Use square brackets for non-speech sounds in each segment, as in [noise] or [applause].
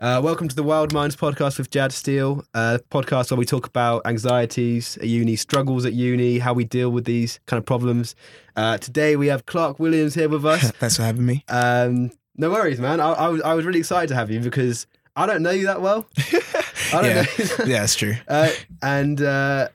Uh, welcome to the Wild Minds podcast with Jad Steele, uh, podcast where we talk about anxieties at uni, struggles at uni, how we deal with these kind of problems. Uh, today we have Clarke Williams here with us. [laughs] Thanks for having me. Um, no worries, man. I, I, was, I was really excited to have you because I don't know you that well. [laughs] I don't yeah, know. yeah, that's true. [laughs] Uh, and uh,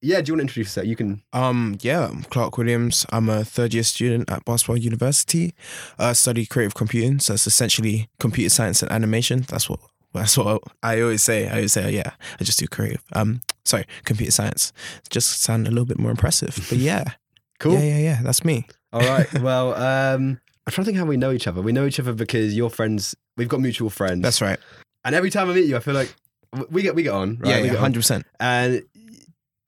yeah, do you want to introduce yourself? You can. Um, yeah, I'm Clarke Williams. I'm a third year student at Bath Spa University. I study creative computing, so it's essentially computer science and animation. That's what that's what I always say. I always say, oh, yeah, I just do creative. Um, sorry, computer science. Just sound a little bit more impressive, but yeah, [laughs] Cool. yeah, yeah, yeah. That's me. All right. [laughs] Well, um, I'm trying to think how we know each other. We know each other because you're friends. We've got mutual friends. That's right. and every time I meet you, I feel like we get we get on. Right? yeah, we yeah, hundred percent. And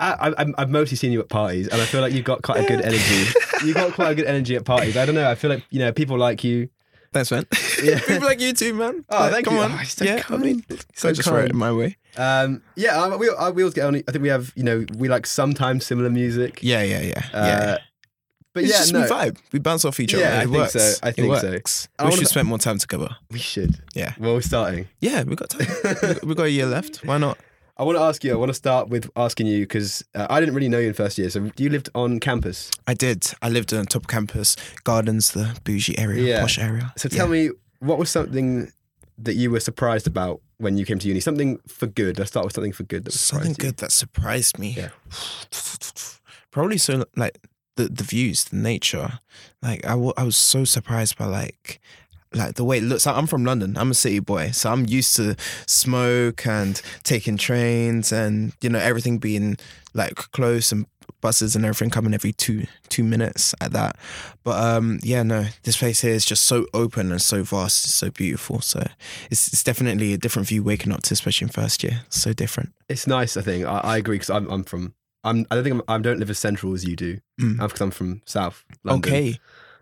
I, I, I've mostly seen you at parties, and I feel like you've got quite a good energy. You've got quite a good energy at parties. I don't know. I feel like you know people like you. Thanks, man. Yeah. [laughs] People like you too, man. Oh, Like, thank come you. on. Oh, so yeah, I mean, So so just wrote it kind. my way. Um, yeah, I, we I, we always get on. I think we have you know we like sometimes similar music. Yeah, yeah, yeah, Uh, yeah. But it's yeah, just no, we vibe. We bounce off each Yeah, other. I It think works. so. I think so. works. I We should spend more time together. we should. Yeah. Well, we're starting. Yeah, we got time. [laughs] We got a year left. Why not? I want to ask you. I want to start with asking you because uh, I didn't really know you in first year. So do you lived on campus. I did. I lived on top campus, gardens, the bougie area, Yeah. posh area. So tell me, what was something that you were surprised about when you came to uni? Something for good. Let's start with something for good. That was something good that surprised me. Yeah. [sighs] Probably so like the the views, the nature. Like I I was so surprised by like like the way it looks. I'm from London. I'm a city boy, so I'm used to smoke and taking trains and you know everything being like close and buses and everything coming every two two minutes at that. But um yeah, no, this place here is just so open and so vast, it's so beautiful. So it's it's definitely a different view waking up to, especially in first year. So different. It's nice. I think I, I agree because I'm I'm from. I'm. I don't think I'm, I don't live as central as you do. Mm. because I'm from South London. Okay.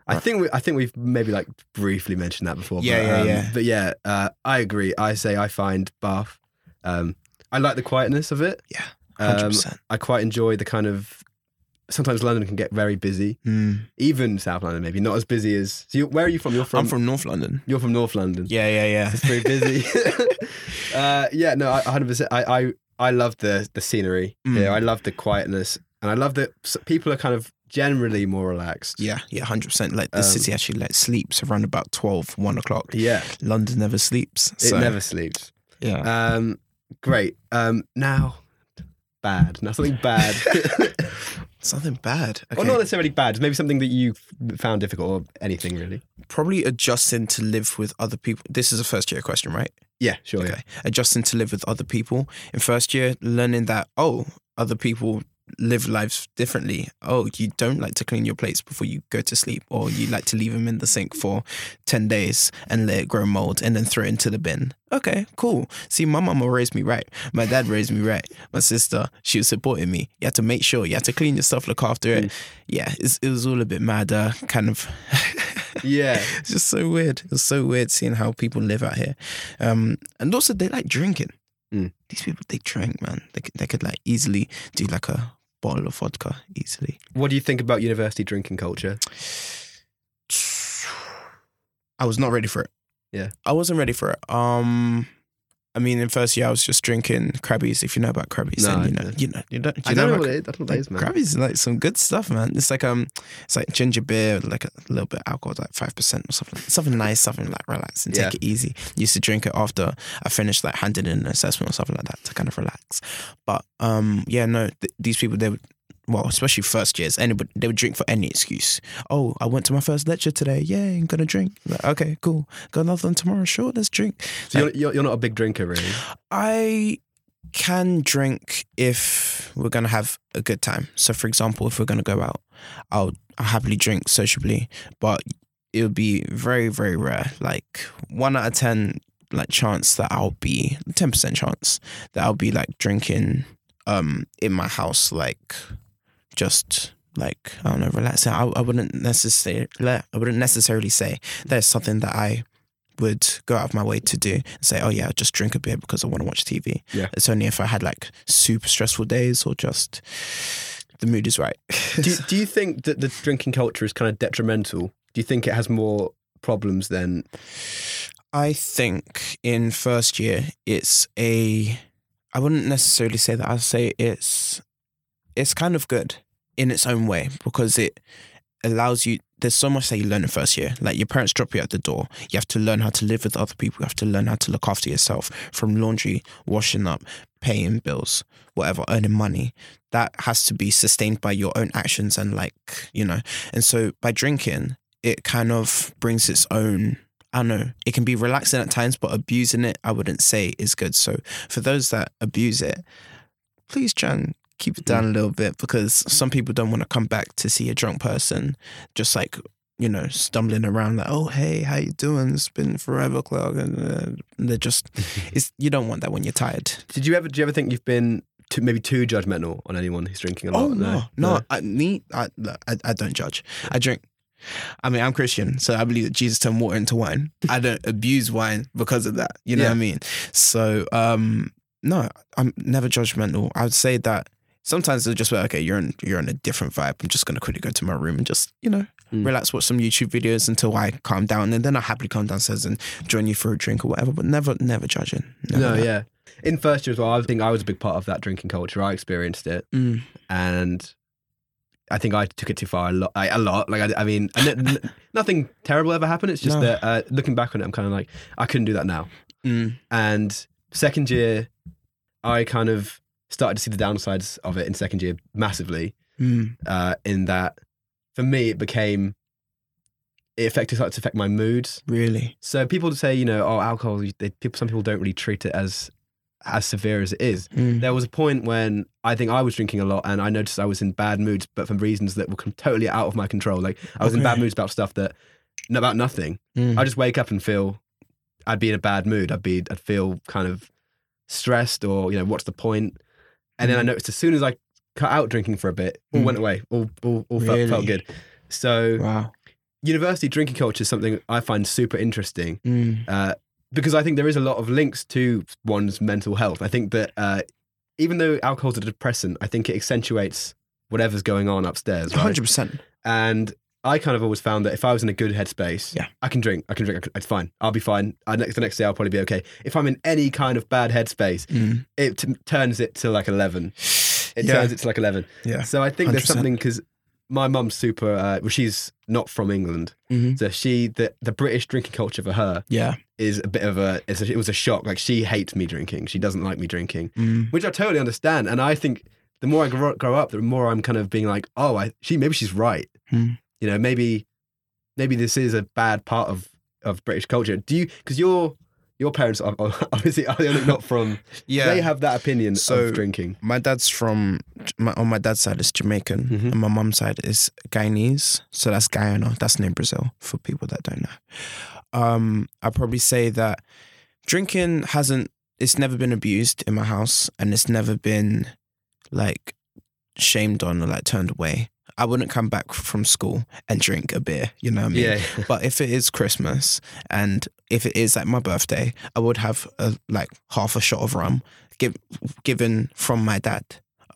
I think we, I think we've maybe like briefly mentioned that before. Yeah, but, yeah, um, yeah. But yeah, uh, I agree. I say I find Bath. Um, I like the quietness of it. Yeah, Hundred Um, percent. I quite enjoy the kind of. Sometimes London can get very busy. Mm. Even South London, maybe not as busy as. So you, where are you from? You're from. I'm from North London. You're from North London. Yeah, yeah, yeah. It's very busy. [laughs] [laughs] uh, yeah, no, I 100%. I, I, I love the, the scenery Mm. here. I love the quietness. And I love that people are kind of generally more relaxed. Yeah, yeah, hundred percent. Like the Um, city actually like sleeps around about 12, 1 o'clock. Yeah, London never sleeps. it never sleeps. Yeah. Um, great. Um, now, bad. Now, [laughs] something bad. Something bad. Okay. Or not necessarily bad. Maybe something that you found difficult or anything really. Probably adjusting to live with other people. This is a first year question, right? Yeah, sure. Okay. Adjusting to live with other people. In first year, learning that, oh, other people live lives differently. Oh, you don't like to clean your plates before you go to sleep, or you like to leave them in the sink for 10 days and let it grow mold and then throw it into the bin. Okay, cool. See, my mama raised me right. My dad raised me right. My sister, she was supporting me. You had to make sure, you had to clean your stuff, look after it. Yeah, it's, it was all a bit mad, uh, kind of. [laughs] Yeah. It's just so weird. It's so weird seeing how people live out here. Um, and also they like drinking. Mm. These people they drink, man. They could, they could like easily do like a bottle of vodka easily. What do you think about university drinking culture? I was not ready for it. Yeah. I wasn't ready for it. Um, I mean, in first year I was just drinking crabbies. If you know about crabbies, No, then you know, you know, you don't. Do I you don't know what it. I know what that is, man. Crabbies is like some good stuff, man. It's like um, it's like ginger beer, with like a little bit of alcohol, like five percent or something. Something nice, something like relax and take Yeah. it easy. Used to drink it after I finished like handed in an assessment or something like that to kind of relax. But um, yeah, no, th- these people they would. Well, especially first years, anybody they would drink for any excuse. Oh, I went to my first lecture today. Yeah, I'm gonna drink. Like, okay, cool. Got another one tomorrow. Sure, let's drink. So you're, you're, you're not a big drinker, really. I can drink if we're gonna have a good time. So, for example, if we're gonna go out, I'll, I'll happily drink sociably, but it would be very, very rare. Like one out of ten, like chance that I'll be ten percent chance that I'll be like drinking um in my house, like just like I don't know, relaxing. I, I wouldn't necessarily I wouldn't necessarily say there's something that I would go out of my way to do and say, oh yeah, I'll just drink a beer because I want to watch TV. Yeah. It's only if I had like super stressful days or just the mood is right. do, [laughs] do you think that the drinking culture is kind of detrimental? Do you think it has more problems than I think in first year it's a I wouldn't necessarily say that. I'd say it's it's kind of good in its own way because it allows you there's so much that you learn in first year. Like your parents drop you at the door. You have to learn how to live with other people. You have to learn how to look after yourself from laundry, washing up, paying bills, whatever, earning money. That has to be sustained by your own actions and like, you know. And so by drinking, it kind of brings its own I know, it can be relaxing at times, but abusing it, I wouldn't say is good. So for those that abuse it, please try and keep it down a little bit because some people don't want to come back to see a drunk person just like you know stumbling around like oh hey how you doing it's been forever Clarke and uh, they're just [laughs] it's you don't want that when you're tired Did you ever? Do you ever think you've been too, maybe too judgmental on anyone who's drinking a lot? oh no no, I, me I, I I don't judge I drink I mean, I'm Christian, so I believe that Jesus turned water into wine. I don't abuse wine because of that. You know Yeah. what I mean? So, um, no, I'm never judgmental. I would say that sometimes it's just like, okay, you're in you're in a different vibe. I'm just gonna quickly go to my room and just, you know, Mm. relax, watch some YouTube videos until I calm down, and then I happily come downstairs and join you for a drink or whatever. But never, never judging. Never No, that. yeah. In first year as well, I think I was a big part of that drinking culture. I experienced it, Mm, and I think I took it too far a lot. I, a lot. Like I, I mean, n- n- [laughs] nothing terrible ever happened. It's just No. that uh, looking back on it, I'm kind of like I couldn't do that now. mm, And second year, I kind of started to see the downsides of it in second year massively. mm, Uh, in that, for me, it became it affected started to affect my moods. really. So people say, you know, oh, alcohol. They, people, some people don't really treat it as as severe as it is. Mm, There was a point when I think I was drinking a lot, and I noticed I was in bad moods, but for reasons that were com- totally out of my control. Like I was in bad moods about stuff that about nothing. mm, I just wake up and feel I'd be in a bad mood. I'd be I'd feel kind of stressed, or you know, what's the point? And then I Mhm. noticed as soon as I cut out drinking for a bit, all Mm. went away. All all, all felt, felt good. So wow. university drinking culture is something I find super interesting Mm, uh, because I think there is a lot of links to one's mental health. I think that uh, even though alcohol's a depressant, I think it accentuates whatever's going on upstairs, right? hundred percent. And I kind of always found that if I was in a good headspace, Yeah. I can drink. I can drink. I can- It's fine. I'll be fine. I, next the next day, I'll probably be okay. If I'm in any kind of bad headspace, Mm. it t- turns it to like eleven. It yeah. turns it to like eleven. Yeah. So I think there's 100%. something because my mum's super. Uh, well, she's not from England, hmm so she the the British drinking culture for her Yeah. is a bit of a, it's a it was a shock. Like she hates me drinking. She doesn't like me drinking, Mm. which I totally understand. And I think the more I grow, grow up, the more I'm kind of being like, oh, I she maybe she's right. Hmm. You know, maybe maybe this is a bad part of of British culture. Do you? Because your your parents are are [laughs] obviously are not from. Yeah. They have that opinion So- of drinking. my dad's from my, on my dad's side is Jamaican Mhm. and my mum's side is Guyanese. So that's Guyana. That's near Brazil for people that don't know. Um, I'd probably say that drinking hasn't it's never been abused in my house and it's never been like shamed on or like turned away. I wouldn't come back from school and drink a beer, you know what I mean? Yeah. [laughs] But if it is Christmas and if it is like my birthday, I would have a, like half a shot of rum give, given from my dad.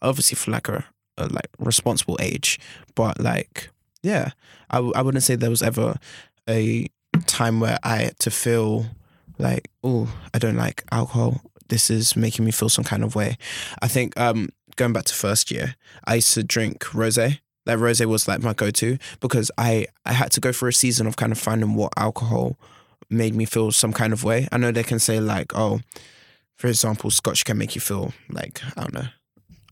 Obviously for like a, a like responsible age, but like yeah, I w- I wouldn't say there was ever a time where I had to feel like oh I don't like alcohol. This is making me feel some kind of way. I think um going back to first year, I used to drink rosé. Like rosé was like my go-to because I I had to go through a season of kind of finding what alcohol made me feel some kind of way. I know they can say like oh, for example, scotch can make you feel like I don't know.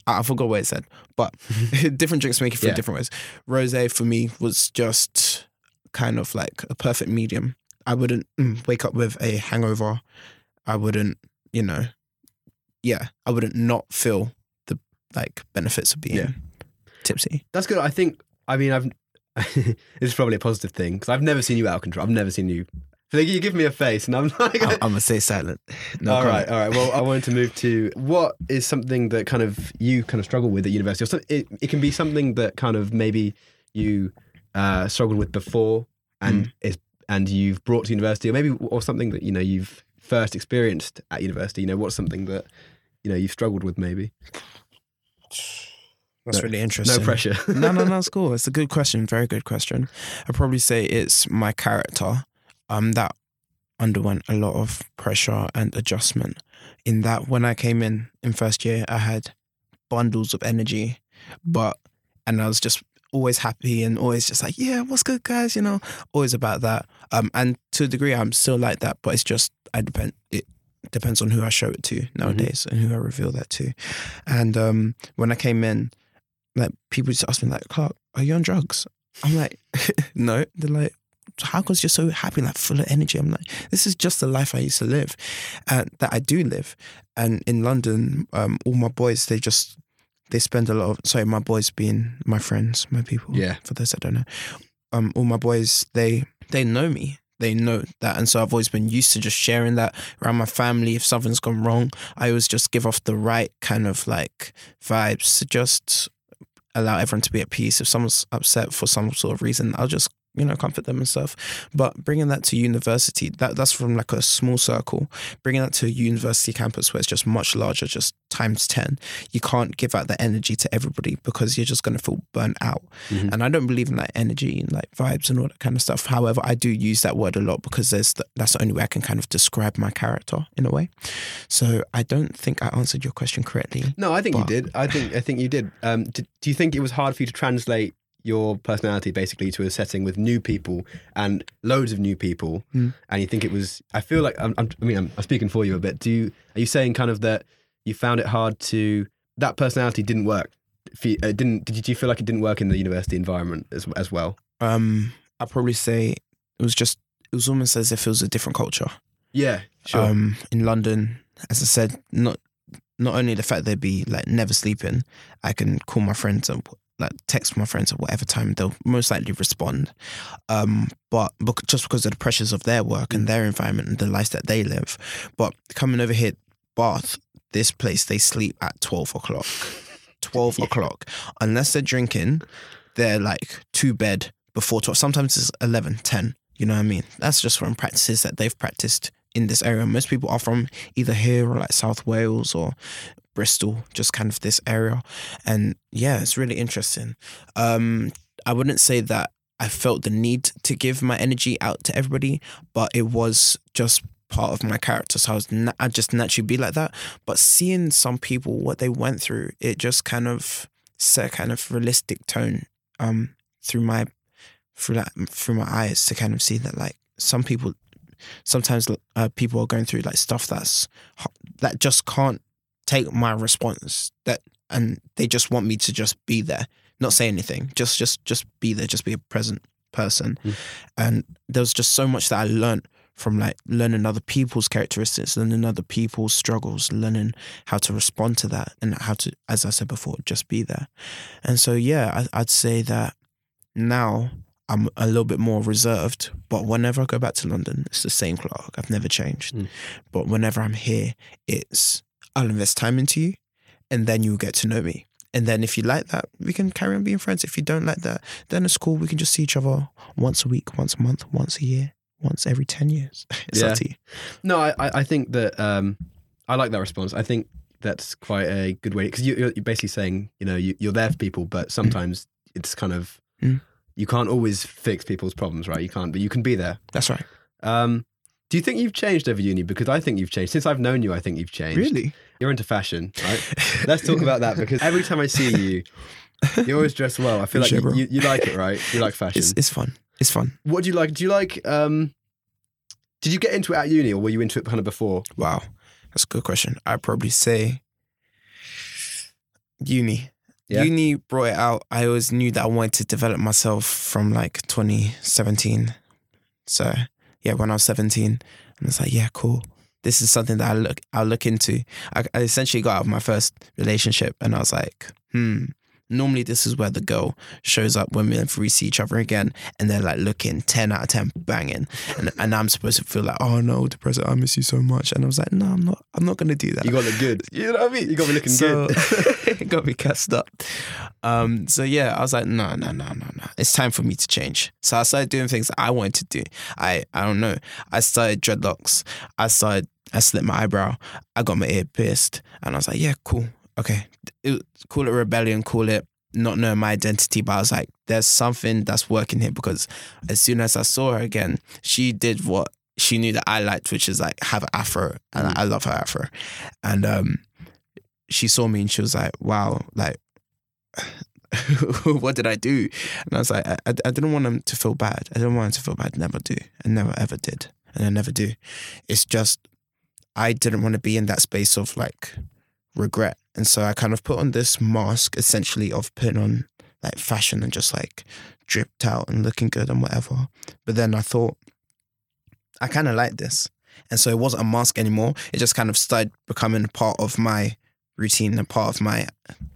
I I forgot what it said, but [laughs] [laughs] different drinks make you feel Yeah. different ways. Rosé for me was just kind of like a perfect medium. I wouldn't mm, wake up with a hangover. I wouldn't, you know, yeah, I wouldn't not feel the like benefits of being Yeah. Tipsy. That's good. I think. I mean, I've. this is probably a positive thing because I've never seen you out of control. I've never seen you. So you give me a face, and I'm like, I'm, I'm gonna stay silent. No all right, all right. Well, I wanted to move to what is something that kind of you kind of struggle with at university. Or some, it, it can be something that kind of maybe you uh, struggled with before, and Mm. is and you've brought to university, or maybe or something that you know you've first experienced at university. You know, what's something that you know you've struggled with? Maybe That's No- really interesting. no pressure. [laughs] no, no, no, it's cool. It's a good question. Very good question. I'd probably say it's my character. Um, that underwent a lot of pressure and adjustment. In that, when I came in in first year, I had bundles of energy, but and I was just always happy and always just like, yeah, what's good, guys? You know, always about that. Um, and to a degree, I'm still like that, but it's just I depend. It depends on who I show it to nowadays and who I reveal that to. And um, when I came in, like people just ask me like, Clarke, are you on drugs? I'm like, [laughs] no. They're like, how comes you're so happy, like full of energy? I'm like, this is just the life I used to live, and that I do live. And in London, um, all my boys, they just they spend a lot of sorry, my boys being my friends, my people. Yeah. For those that don't know, um, all my boys, they they know me. They know that, and so I've always been used to just sharing that around my family. If something's gone wrong, I always just give off the right kind of like vibes to just allow everyone to be at peace. If someone's upset for some sort of reason, I'll just you know comfort them and stuff. But bringing that to university, that that's from like a small circle. Bringing that to a university campus where it's just much larger, just times ten. You can't give out that energy to everybody because you're just going to feel burnt out. Mhm. And I don't believe in like energy and like vibes and all that kind of stuff. However, I do use that word a lot because there's the, that's the only way I can kind of describe my character in a way. So I don't think I answered your question correctly. No, I think you did. I think I think you did. Um, do, do you think it was hard for you to translate your personality basically to a setting with new people and loads of new people? Mm. And you think it was? I feel like I'm, I'm, I mean I'm, I'm speaking for you a bit. Do you are you saying kind of that you found it hard to that personality didn't work? You- It didn't. Did you feel like it didn't work in the university environment as as well? Um, I'd probably say it was just it was almost as if it was a different culture. Yeah, sure. Um, in London, as I said, not not only the fact they'd be like never sleeping, I can call my friends and like text my friends at whatever time they'll most likely respond. Um, but just because of the pressures of their work and their environment and the life that they live. But coming over here, Bath, this place they sleep at twelve o'clock. [laughs] Twelve Yeah. o'clock, unless they're drinking, they're like to bed before twelve. Sometimes it's 11, 10. You know what I mean? That's just from practices that they've practiced in this area. Most people are from either here or like South Wales or Bristol, just kind of this area. And yeah, it's really interesting. Um, I wouldn't say that I felt the need to give my energy out to everybody, but it was just part of my character. So I was na- I just naturally be like that. But seeing some people what they went through, it just kind of set a kind of realistic tone um through my through that through my eyes to kind of see that like some people sometimes uh, people are going through like stuff that's that just can't take my response that and they just want me to just be there not say anything just just just be there just be a present person Mm. and there was just so much that i learned from like learning other people's characteristics learning other people's struggles learning how to respond to that and how to as i said before just be there and so yeah I, i'd say that now I'm a little bit more reserved, but whenever I go back to London, it's the same Clarke. I've never changed. Mm. But whenever I'm here, it's I'll invest time into you, and then you'll get to know me. And then if you like that, we can carry on being friends. If you don't like that, then it's cool. We can just see each other once a week, once a month, once a year, once every ten years. [laughs] It's Yeah. up to you. No, I, I think that um, I like that response. I think that's quite a good way because you, you're you're basically saying you know you, you're there for people, but sometimes it's kind of Mm. You can't always fix people's problems, right? You can't, but you can be there. That's right. Um, do you think you've changed over uni? Because I think you've changed since I've known you. I think you've changed. Really? You're into fashion, right? [laughs] Let's talk about that because every time I see you, [laughs] you always dress well. I feel like Appreciate you, you like it, right? You like fashion. It's it's fun. It's fun. what do you like? Do you like? Um, did you get into it at uni, or were you into it kind of before? Wow, that's a good question. I'd probably say uni. Yeah. Uni brought it out. I always knew that I wanted to develop myself from like 2017. So yeah, when I was 17, I was like, yeah, cool. This is something that I look I'll look into. I, I essentially got out of my first relationship, and I was like, hmm. Normally, this is where the girl shows up when we see each other again, and they're like looking ten out of ten, banging, and and I'm supposed to feel like, oh no, depressed, I miss you so much, and I was like, no, I'm not, I'm not gonna do that. You got to look good. [laughs] You know what I mean? You got to be looking so, good. [laughs] it got me cast up. Um, so yeah, I was like, no, no, no, no, no. It's time for me to change. So I started doing things I wanted to do. I, I don't know. I started dreadlocks. I started. I slit my eyebrow. I got my ear pierced, and I was like, yeah, cool, okay. It, call it rebellion. Call it not knowing my identity. But I was like, there's something that's working here because as soon as I saw her again, she did what she knew that I liked, which is like have an afro, and I love her afro. And um, she saw me and she was like, "Wow, like." [laughs] what did I do? And I was like, I, I, I didn't want him to feel bad. I didn't want him to feel bad. Never do. I never ever did. And I never do. It's just, I didn't want to be in that space of like regret. And so I kind of put on this mask essentially of putting on like fashion and just like dripped out and looking good and whatever. But then I thought, I kind of like this. And so it wasn't a mask anymore. It just kind of started becoming part of my routine and part of my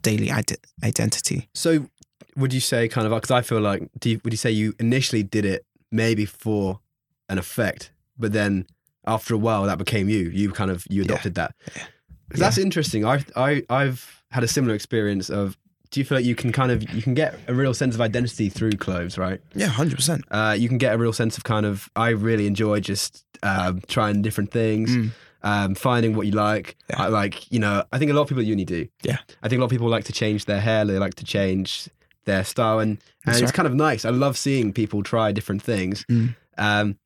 daily ide- identity. So, would you say kind of uh, because I feel like do you, would you say you initially did it maybe for an effect, but then after a while that became you. You kind of you adopted that. 'Cause That's interesting. I I I've had a similar experience of. Do you feel like you can kind of you can get a real sense of identity through clothes, right? Yeah, 100%. Uh, you can get a real sense of kind of. I really enjoy just um, trying different things. Mm. Um, finding what you like, Yeah. I like you know. I think a lot of people at uni do. Yeah. I think a lot of people like to change their hair. They like to change their style, and and That's it's right. kind of nice. I love seeing people try different things. Mm. Um,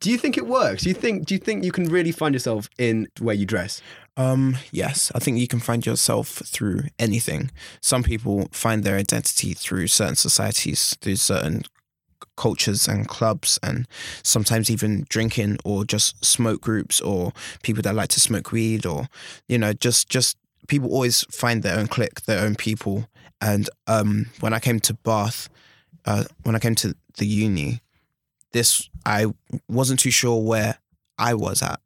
do you think it works? Do you think do you think you can really find yourself in where you dress? Um, yes, I think you can find yourself through anything. Some people find their identity through certain societies, through certain cultures and clubs, and sometimes even drinking or just smoke groups or people that like to smoke weed or you know just just people always find their own clique, their own people. And um, when I came to Bath, uh, when I came to the uni, this I wasn't too sure where I was at.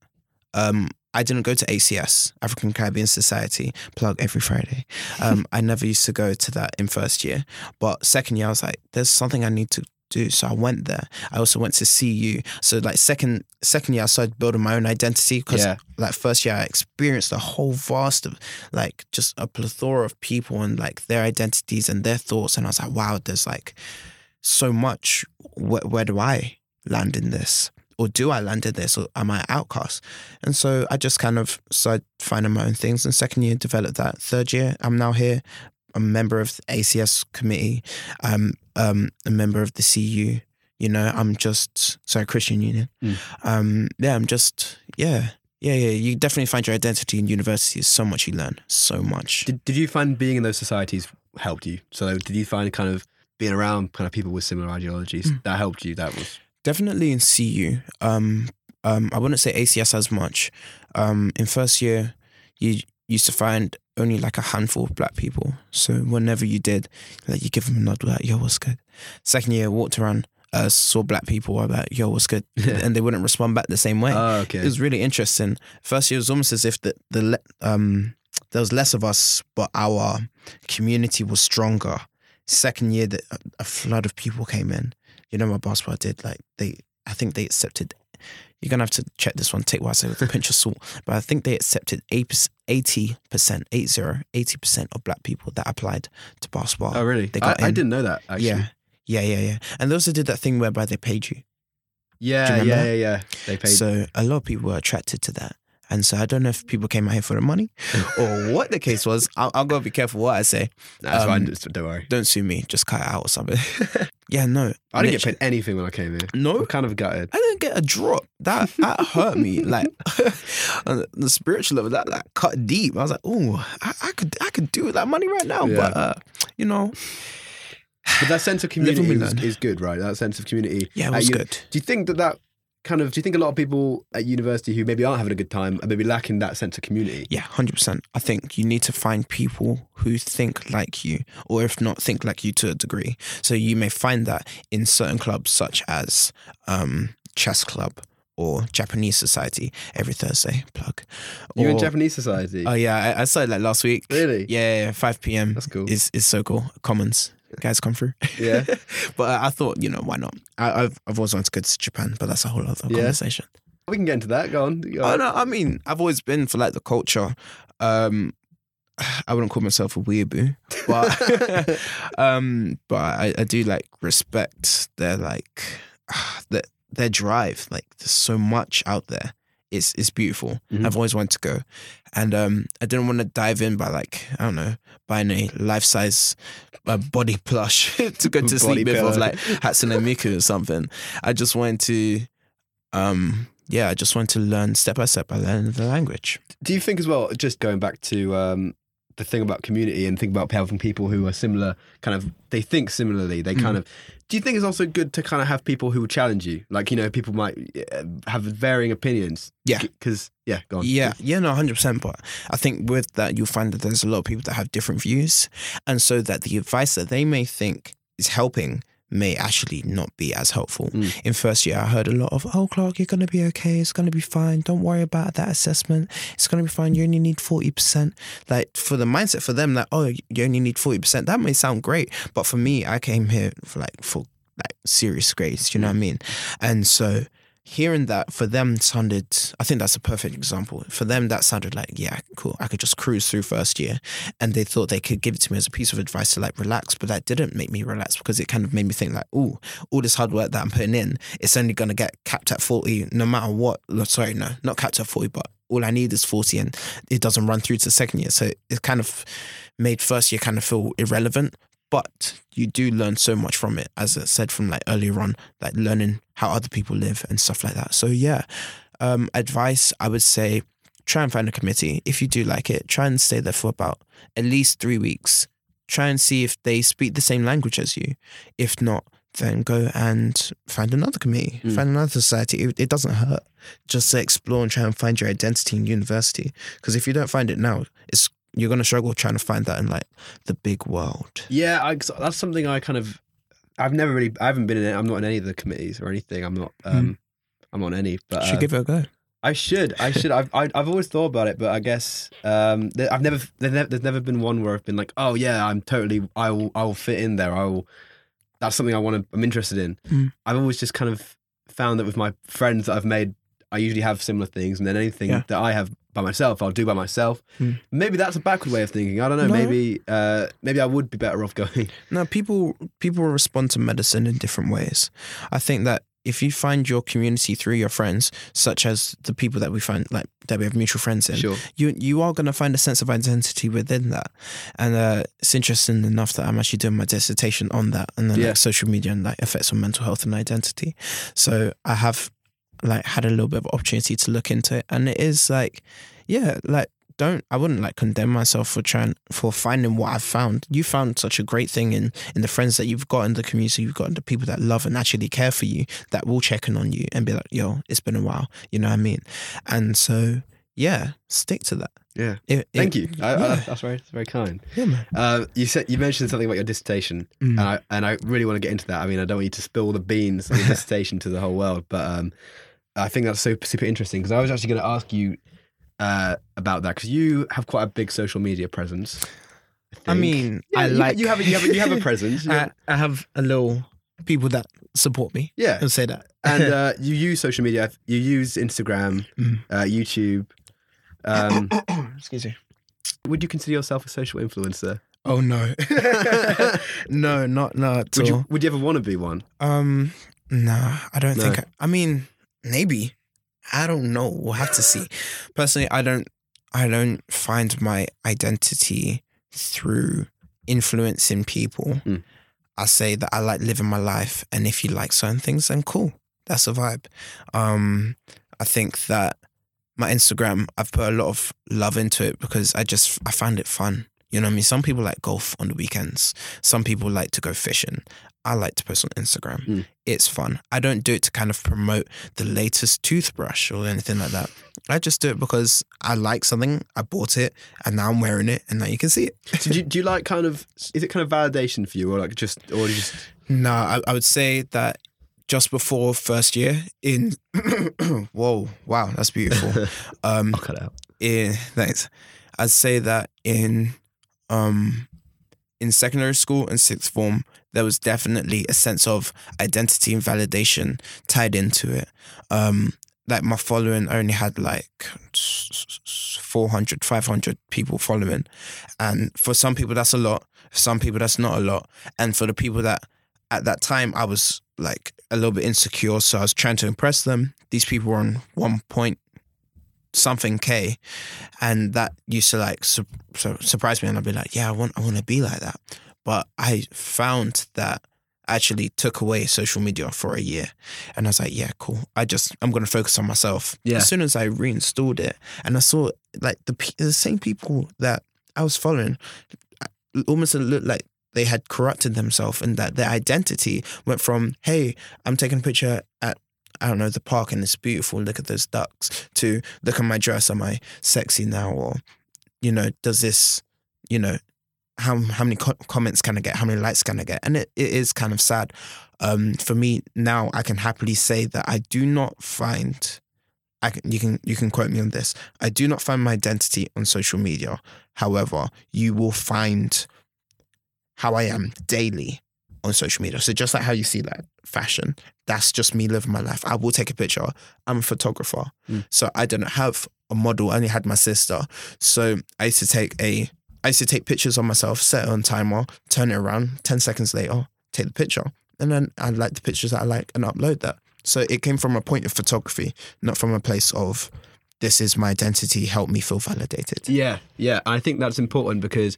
Um, I didn't go to ACS, African Caribbean Society, plug every Friday. [laughs] Um, I never used to go to that in first year. But second year, I was like, there's something I need to do. So I went there. I also went to CU. So like second second year, I started building my own identity because Yeah. like first year, I experienced a whole vast of like just a plethora of people and like their identities and their thoughts. And I was like, wow, there's like so much. Where, where do I land in this? Or do I land in this? Or am I an outcast? And so I just kind of started finding my own things. And second year, developed that. Third year, I'm now here. I'm a member of the ACS committee. I'm um, a member of the CU. You know, I'm just sorry, Christian Union. Mm. Um, yeah, I'm just yeah, yeah, yeah. You definitely find your identity in university. There's so much you learn. So much. Did Did you find being in those societies helped you? So did you find kind of being around kind of people with similar ideologies Mm. that helped you? That was definitely in CU. Um, um, I wouldn't say ACS as much. Um, in first year, you used to find only like a handful of black people. So whenever you did, like you give them a nod, like yo, what's good. Second year, walked around, uh, saw black people, I'm like yo, what's good, and they wouldn't respond back the same way. oh, okay. It was really interesting. First year was almost as if the the le- um there was less of us, but our community was stronger. Second year, that a flood of people came in. You know, my Bath Spa did like they. I think they accepted. You're gonna have to check this one. Take what I say with a pinch of salt. But I think they accepted eighty percent, eight zero, eighty percent of black people that applied to Bath Spa. oh, really? they I, got I in. didn't know that. Actually. yeah, yeah, yeah, yeah. And they also did that thing whereby they paid you. Yeah, you yeah, yeah, yeah. They paid. So a lot of people were attracted to that. And so I don't know if people came out here for the money or [laughs] what the case was. I'll, I'll go be careful what I say. That's um, fine. Don't worry. Don't sue me. Just cut it out or something. [laughs] yeah, no. I didn't get paid anything when I came here. No, I'm kind of gutted. I didn't get a drop. That that hurt me. Like [laughs] on the spiritual level, that that cut deep. I was like, oh, I, I could I could do with that money right now. Yeah. But uh, you know, But that sense of [sighs] community is, is good, right? That sense of community. yeah, it was uni- good. Do you think that that kind of? Do you think a lot of people at university who maybe aren't having a good time are maybe lacking that sense of community? Yeah, hundred percent. I think you need to find people who think like you, or if not, think like you to a degree. So you may find that in certain clubs, such as um, chess club or Japanese society, every Thursday. Plug. You in Japanese society? Oh yeah, I, I started like last week. really? Yeah, yeah, five p.m. That's cool. Is is so cool. Commons guys come through. Yeah. [laughs] but I thought, you know, why not? I, I've I've always wanted to go to Japan, but that's a whole other Yeah. conversation. We can get into that. Go on. Go Oh on. no, I mean, I've always been for like the culture. Um, [sighs] I wouldn't call myself a weeaboo, but [laughs] [laughs] um, but I, I do like respect their like [sighs] their their drive. Like there's so much out there. It's it's beautiful. Mhm. I've always wanted to go, and um, I didn't want to dive in by like I don't know buying a life size uh, body plush [laughs] to go to Body sleep with of like Hatsune Miku or something. I just wanted to um, yeah, I just wanted to learn step by step by learning the language. Do you think as well, just going back to um, the thing about community and think about having people who are similar, kind of, they think similarly. They kind Mm. of. Do you think it's also good to kind of have people who challenge you? Like, you know, people might uh, have varying opinions. Yeah. Because, yeah, go on. Yeah, yeah, no, hundred percent. But I think with that, you'll find that there's a lot of people that have different views, and so that the advice that they may think is helping may actually not be as helpful. Mm. In first year, I heard a lot of, "Oh, Clarke, you're gonna be okay. It's gonna be fine. Don't worry about that assessment. It's gonna be fine. You only need forty percent." Like for the mindset for them, like, oh, you only need forty percent. That may sound great, but for me, I came here for like for like serious grades. You know what I mean? And so hearing that for them sounded i think that's a perfect example. For them that sounded like yeah cool i could just cruise through first year and they thought they could give it to me as a piece of advice to like relax but that didn't make me relax because it kind of made me think like oh all this hard work that i'm putting in it's only going to get capped at 40 no matter what. Sorry no not capped at 40 but all i need is 40 and it doesn't run through to second year. So it kind of made first year kind of feel irrelevant but you do learn so much from it as i said from like earlier on like learning how other people live and stuff like that. So yeah um advice i would say try and find a committee. If you do like it try and stay there for about at least three weeks. Try and see if they speak the same language as you. If not then go and find another committee Mm. find another society. It, it doesn't hurt just to explore and try and find your identity in university because if you don't find it now it's you're going to struggle trying to find that in like the big world Yeah, I, that's something I kind of. I've never really. I haven't been in. it. I'm not in any of the committees or anything. I'm not. Um, I'm not on any. But should uh, give it a go I should. I should. I've. I, I've always thought about it, but I guess um, there, I've never. There's never, there's never been one where I've been like, oh yeah, I'm totally. I will. I will fit in there. I will. That's something I want to. I'm interested in. Mm. I've always just kind of found that with my friends that I've made, I usually have similar things, and then anything Yeah. that I have by myself, I'll do by myself. Mm. Maybe that's a backward way of thinking. I don't know. No. Maybe. Uh, maybe I would be better off going. [laughs] No, people people respond to medicine in different ways. I think that if you find your community through your friends, such as the people that we find like that we have mutual friends in, Sure. you you are going to find a sense of identity within that. And uh, it's interesting enough that I'm actually doing my dissertation on that and then Yeah. like social media and like effects on mental health and identity. So I have like had a little bit of opportunity to look into it, and it is like, yeah, like don't I wouldn't like condemn myself for trying for finding what I've found. You found such a great thing in in the friends that you've got in the community. You've got in the people that love and actually care for you that will check in on you and be like, "Yo, it's been a while." You know what I mean? And so yeah, stick to that. Yeah. It- Thank it- you. I, I, yeah. that's very. That's very kind. Yeah, man. Uh, you said you mentioned something about your dissertation, Mm. and I and I really want to get into that. I mean, I don't want you to spill the beans on your [laughs] dissertation to the whole world, but um, I think that's so super interesting because I was actually going to ask you uh, about that because you have quite a big social media presence. I think. mean, Yeah, I you, like you have a, you have a, you have a [laughs] presence. You have- I, I have a little people that support me. yeah, I'll say that. and [laughs] uh, you use social media. You use Instagram, Mm. uh, YouTube. Um, [coughs] Excuse me. would you consider yourself a social influencer? Oh no, [laughs] no, not not at Would all. you Would you ever want to be one? Um, nah, I don't No. think. I, I mean, maybe. I don't know. We'll have to see. Personally, I don't. I don't find my identity through influencing people. Mm. I say that I like living my life, and if you like certain things, then cool. That's a vibe. Um, I think that my Instagram, I've put a lot of love into it because I just I find it fun. You know what I mean? Some people like golf on the weekends. Some people like to go fishing. I like to post on Instagram. Mm. It's fun. I don't do it to kind of promote the latest toothbrush or anything like that. I just do it because I like something. I bought it and now I'm wearing it and now you can see it. So do, you, [laughs] do you like kind of? Is it kind of validation for you, or like just, or just? No, I, I would say that just before first year in [coughs] whoa, wow, that's beautiful. [laughs] Um I'll cut it out. in thanks. I'd say that in um in secondary school and sixth form, there was definitely a sense of identity and validation tied into it. Um like my following only had like 400 500 people following. And for some people that's a lot. For some people that's not a lot. And for the people that at that time I was like a little bit insecure so I was trying to impress them. These people were on one point something K, and that used to like su- su- surprise me, and I'd be like, yeah, I want, I want to be like that. But I found that actually took away social media for a year, and I was like, yeah, cool. I just I'm gonna focus on myself. Yeah. As soon as I reinstalled it, and I saw like the the same people that I was following, almost looked like they had corrupted themselves, and that their identity went from hey, I'm taking a picture at I don't know the park and it's beautiful. Look at those ducks. To look at my dress. Am I sexy now? Or you know, does this you know how how many co- comments can I get? How many likes can I get? And it, it is kind of sad. Um, for me now, I can happily say that I do not find. I can, you can you can quote me on this. I do not find my identity on social media. However, you will find how I am daily on social media. So just like how you see like fashion, that's just me living my life. I will take a picture. I'm a photographer, Mm. so I don't have a model. I only had my sister. So I used to take a I used to take pictures of myself, set it on timer, turn it around, 10 seconds later, take the picture. And then I like the pictures that I like and upload that. So it came from a point of photography, not from a place of this is my identity, help me feel validated. Yeah, yeah. I think that's important because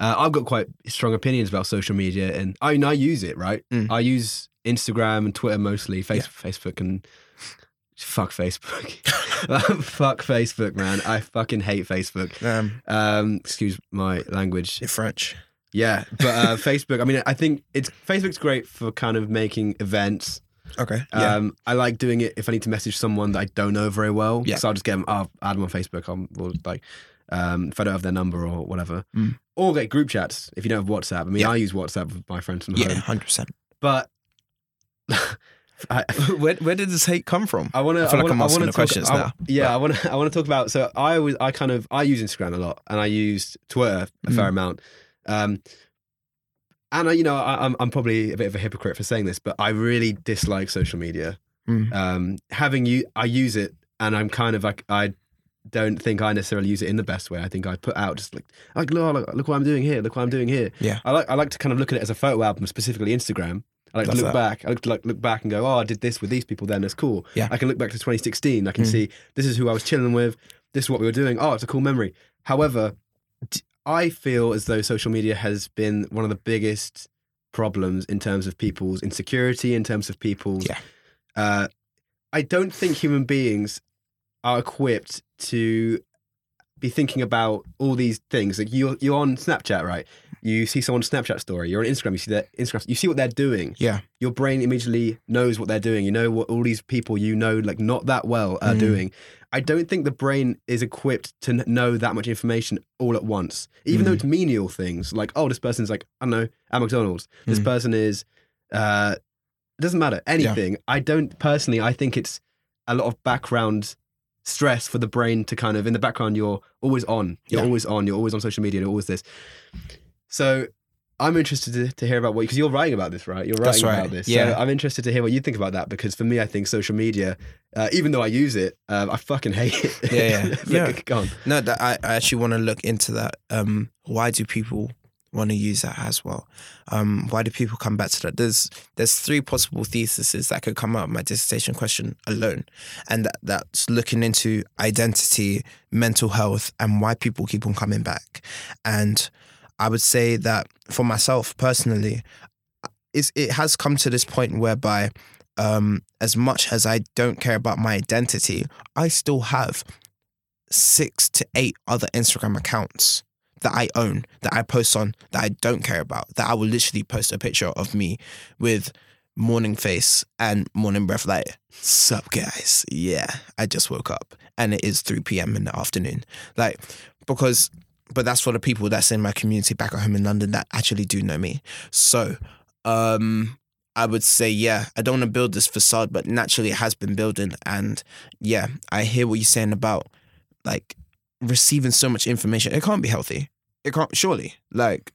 uh, I've got quite strong opinions about social media, and I mean, I use it, right? Mm. I use Instagram and Twitter mostly, face, Facebook and fuck Facebook, [laughs] fuck Facebook, man. I fucking hate Facebook. Um, Um, excuse my language. you're French. Yeah, but uh, Facebook. I mean, I think it's Facebook's great for kind of making events. Okay. Yeah. Um, I like doing it if I need to message someone that I don't know very well. Yeah. So I'll just get them. I'll add them on Facebook. I'll or like um, if I don't have their number or whatever. Mm. Or get group chats if you don't have WhatsApp. I mean, Yeah. I use WhatsApp with my friends from yeah, home. 100%. But [laughs] I, [laughs] where, where did this hate come from? I want to. I feel like wanna, I'm asking talk- questions I- now, Yeah, but- I want to. I want to talk about. So I always, I kind of, I use Instagram a lot, and I used Twitter a fair Mm. amount. Um, and I, you know, I, I'm, I'm probably a bit of a hypocrite for saying this, but I really dislike social media. Mm. Um, having you, I use it, and I'm kind of like, I don't think I necessarily use it in the best way. I think I put out just like, like look, look, look what I'm doing here. Look what I'm doing here. Yeah. I like, I like to kind of look at it as a photo album, specifically Instagram. I like Love to look that. back. I like to like look back and go, oh, I did this with these people. Then that's cool. Yeah. I can look back to 2016. I can Mm. see this is who I was chilling with. This is what we were doing. Oh, it's a cool memory. However, d- I feel as though social media has been one of the biggest problems in terms of people's insecurity, in terms of people's. Yeah. Uh, I don't think human beings are equipped to be thinking about all these things. Like you're you're on Snapchat, right? You see someone's Snapchat story. You're on Instagram. You see their Instagram. You see what they're doing. Yeah. Your brain immediately knows what they're doing. You know what all these people you know like not that well are Mm. doing. I don't think the brain is equipped to kn- know that much information all at once. Even though Mm. it's menial things like oh this person's like I don't know at McDonald's. This Mm. person is. uh It doesn't matter anything. I don't personally. I think it's a lot of background stress for the brain to kind of in the background you're always on you're Yeah. always on you're always on social media you're always this so i'm interested to, to hear about what because you're writing about this right you're That's writing right. about this Yeah. so i'm interested to hear what you think about that because for me i think social media uh, even though i use it um, i fucking hate it Yeah, yeah. [laughs] Yeah. go on No, that I, I actually want to look into that. Um, why do people want to use that as well? Um, why do people come back to that? There's there's three possible theses that could come out of my dissertation question alone, and that, that's looking into identity, mental health, and why people keep on coming back. And I would say that for myself personally, it has come to this point whereby. Um, as much as I don't care about my identity, I still have six to eight other Instagram accounts that I own, that I post on, that I don't care about, that I will literally post a picture of me with morning face and morning breath, like, sup guys, yeah, I just woke up and it is 3 p.m. in the afternoon. Like, because, but that's for the people that's in my community back at home in London that actually do know me. So, um, I would say, yeah, I don't want to build this facade, but naturally it has been building. And yeah, I hear what you're saying about like receiving so much information. It can't be healthy. It can't surely. Like,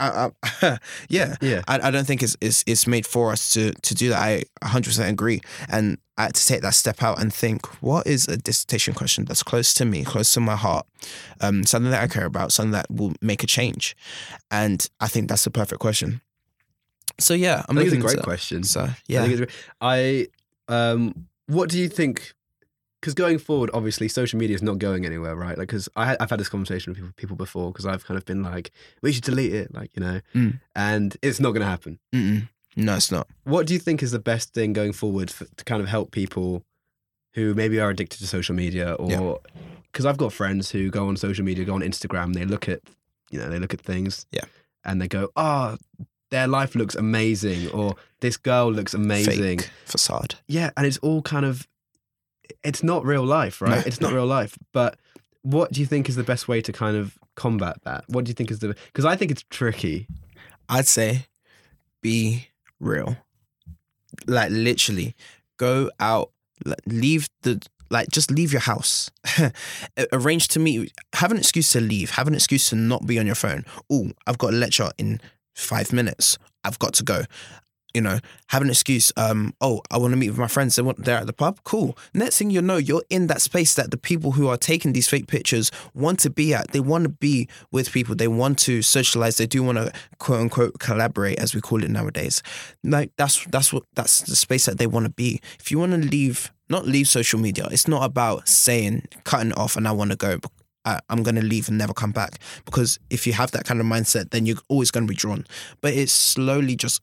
I, I, [laughs] yeah, yeah I, I don't think it's, it's it's made for us to to do that. I 100 percent agree, and I had to take that step out and think, what is a dissertation question that's close to me, close to my heart, um, something that I care about, something that will make a change, and I think that's the perfect question. So yeah, I'm i think it's a great question So I yeah, it's, I um, what do you think? Because going forward, obviously, social media is not going anywhere, right? Like, because I I've had this conversation with people, people before, because I've kind of been like, we should delete it, like you know, Mm. and it's not going to happen. Mm-mm. No, it's not. What do you think is the best thing going forward for, to kind of help people who maybe are addicted to social media or because I've got friends who go on social media, go on Instagram, they look at you know they look at things, Yeah. and they go, oh, their life looks amazing, or this girl looks amazing, Fake facade. yeah, and it's all kind of it's not real life, right? No, it's not real life, but what do you think is the best way to kind of combat that? What do you think is the because I think it's tricky. I'd say be real. Like literally go out, leave the like just leave your house. [laughs] Arrange to meet. Have an excuse to leave. Have an excuse to not be on your phone. Oh, I've got a lecture in five minutes. I've got to go. You know, have an excuse. Um, oh, I want to meet with my friends. They want they're at the pub. Cool. Next thing you know, you're in that space that the people who are taking these fake pictures want to be at. They want to be with people. They want to socialize. They do want to quote unquote collaborate, as we call it nowadays. Like that's that's what that's the space that they want to be. If you want to leave, not leave social media. It's not about saying cutting off and I want to go. I'm going to leave and never come back. Because if you have that kind of mindset, then you're always going to be drawn. But it's slowly just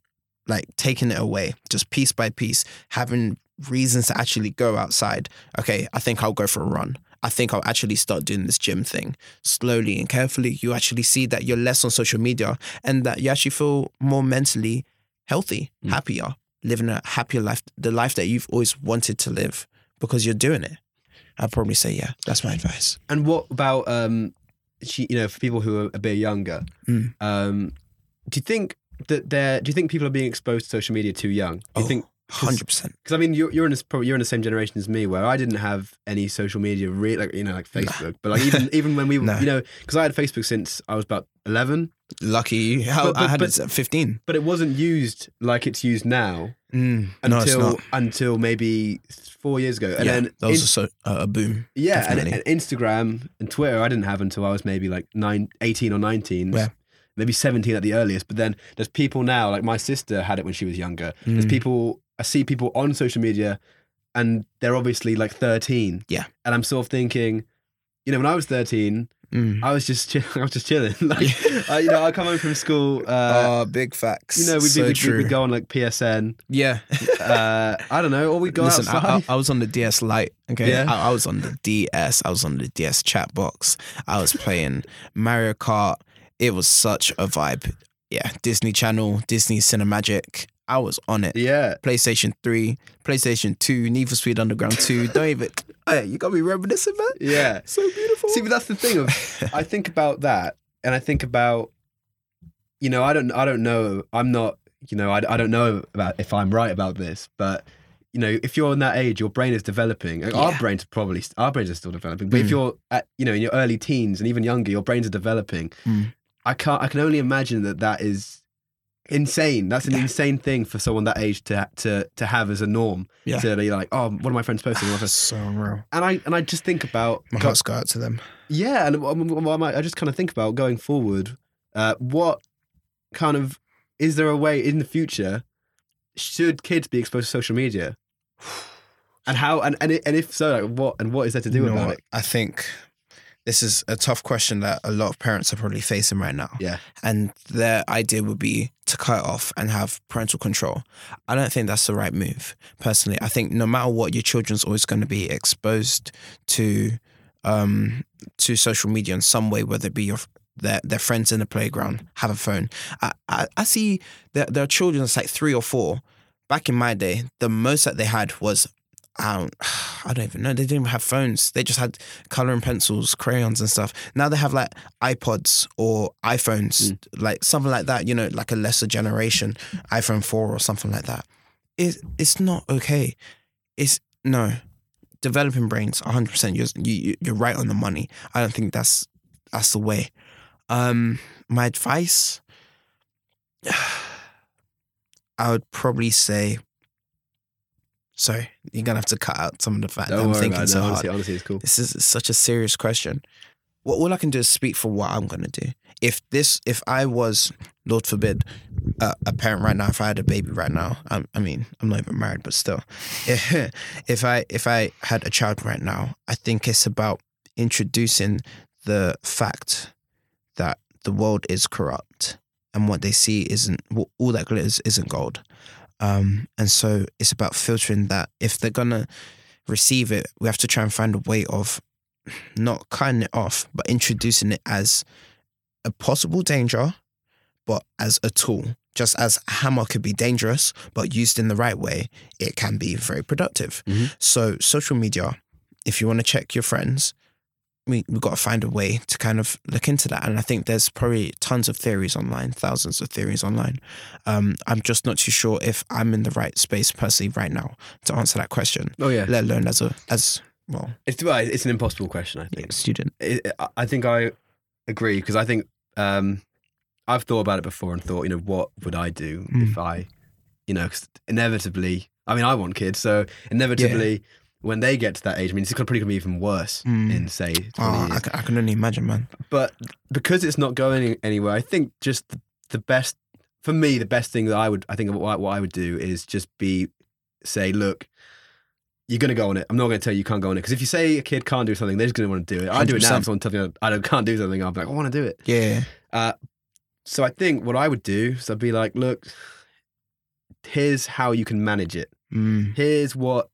like taking it away, just piece by piece, having reasons to actually go outside. Okay, I think I'll go for a run. I think I'll actually start doing this gym thing. Slowly and carefully, you actually see that you're less on social media and that you actually feel more mentally healthy, Mm. happier, living a happier life, the life that you've always wanted to live because you're doing it. I'd probably say, yeah, that's my advice. And what about um, she, you know, for people who are a bit younger? Mm. Um, do you think that they're? Do you think people are being exposed to social media too young? Do you Oh, think? 100%. Because I mean, you're you're in this probably you're in the same generation as me, where I didn't have any social media, really, like you know, like Facebook. But like even even when we, [laughs] No. you know, because I had Facebook since I was about eleven, Lucky. How, But- but- I had but- it at 15. but it wasn't used like it's used now Mm, no, it's until not. until maybe four years ago. And yeah, then that was in- a, so, uh, a boom. Yeah, and, and Instagram and Twitter I didn't have until I was maybe like nine, 18 or 19. Yeah. Maybe 17 at the earliest. But then there's people now, like my sister had it when she was younger. There's Mm. people, I see people on social media and they're obviously like 13. Yeah. And I'm sort of thinking, you know, when I was 13, Mm. I was just chill- [laughs] I was just chilling. [laughs] like, I, you know, I come home from school, uh, oh, big facts. you know, we'd, so be, we'd, we'd go on like PSN. yeah. Uh, I don't know, or we'd go Listen, I, outside. I, I was on the DS Lite. Okay, Yeah. I, I was on the DS. I was on the DS chat box. I was playing Mario Kart. It was such a vibe. Yeah, Disney Channel, Disney Cinemagic. I was on it. yeah. PlayStation Three, PlayStation Two, Need for Speed Underground Two. [laughs] Don't even. Hey, you got me reminiscing, man. Yeah. So beautiful. See, but that's the thing of [laughs] I think about that, and I think about, you know, I don't, I don't know, I'm not, you know, I, I don't know about if I'm right about this, but you know, if you're in that age, your brain is developing. Like, Our Yeah. brains probably, our brains are still developing. But if Mm. you're at, you know, in your early teens and even younger, your brains are developing. Mm. I can't, I can only imagine that that is insane. That's an Yeah. insane thing for someone that age to to to have as a norm. Yeah. To be like, oh, one of my friends posting? What [sighs] are so unreal. And I and I just think about My hearts go out to them. yeah, and I I just kind of think about going forward. Uh, what kind of is there a way in the future? Should kids be exposed to social media? [sighs] And how and and, and if so, like what and what is there to do You know about what? it? I think this is a tough question that a lot of parents are probably facing right now. Yeah. And their idea would be to cut it off and have parental control. I don't think that's the right move, personally. I think no matter what, your children's always going to be exposed to um to social media in some way, whether it be your their, their friends in the playground have a phone. I, I, I see that there are children that's like three or four. Back in my day, the most that they had was I [sighs] don't, I don't even know. They didn't even have phones. They just had coloring pencils, crayons, and stuff. Now they have like iPods or iPhones, like something like that. You know, like a lesser generation, iPhone four or something like that. It, it's not okay. It's no developing brains. One hundred percent. You're you, you're right on the money. I don't think that's that's the way. Um, my advice, [sighs] I would probably say. Sorry, you're gonna have to cut out some of the fact that Don't I'm thinking so No, hard. honestly, honestly, it's cool. This is such a serious question. What all I can do is speak for what I'm gonna do. If this, if I was, Lord forbid, uh, a parent right now, if I had a baby right now, I, I mean, I'm not even married, but still, [laughs] if I if I had a child right now, I think it's about introducing the fact that the world is corrupt and what they see isn't all that glitters isn't gold. Um, and so it's about filtering that. If they're gonna receive it, we have to try and find a way of not cutting it off, but introducing it as a possible danger, but as a tool. Just as a hammer could be dangerous, but used in the right way, it can be very productive. Mhm. So social media, if you want to check your friends, we we've got to find a way to kind of look into that. And I think there's probably tons of theories online, thousands of theories online. Um, I'm just not too sure if I'm in the right space personally right now to answer that question, Oh yeah, let alone as a as well it's well, it's an impossible question. I think. student. it, I- I think I agree because I think um, I've thought about it before and thought, you know, what would I do Mm. if I, you know, 'cause inevitably, I mean, I want kids, so inevitably, when they get to that age, I mean, it's probably going to be even worse Mm. in say 20 Oh, years. I, can, I can only imagine, man. But because it's not going anywhere, I think just the, the best for me, the best thing that I would, I think, what, I- what I would do is just be say, look. You're gonna go on it. I'm not gonna tell you you can't go on it because if you say a kid can't do something, they're just gonna want to do it. I do it now. If someone tells me I don't, can't do something, I'm like, I want to do it. Yeah. Uh, so I think what I would do is I'd be like, look, here's how you can manage it. Mm. Here's what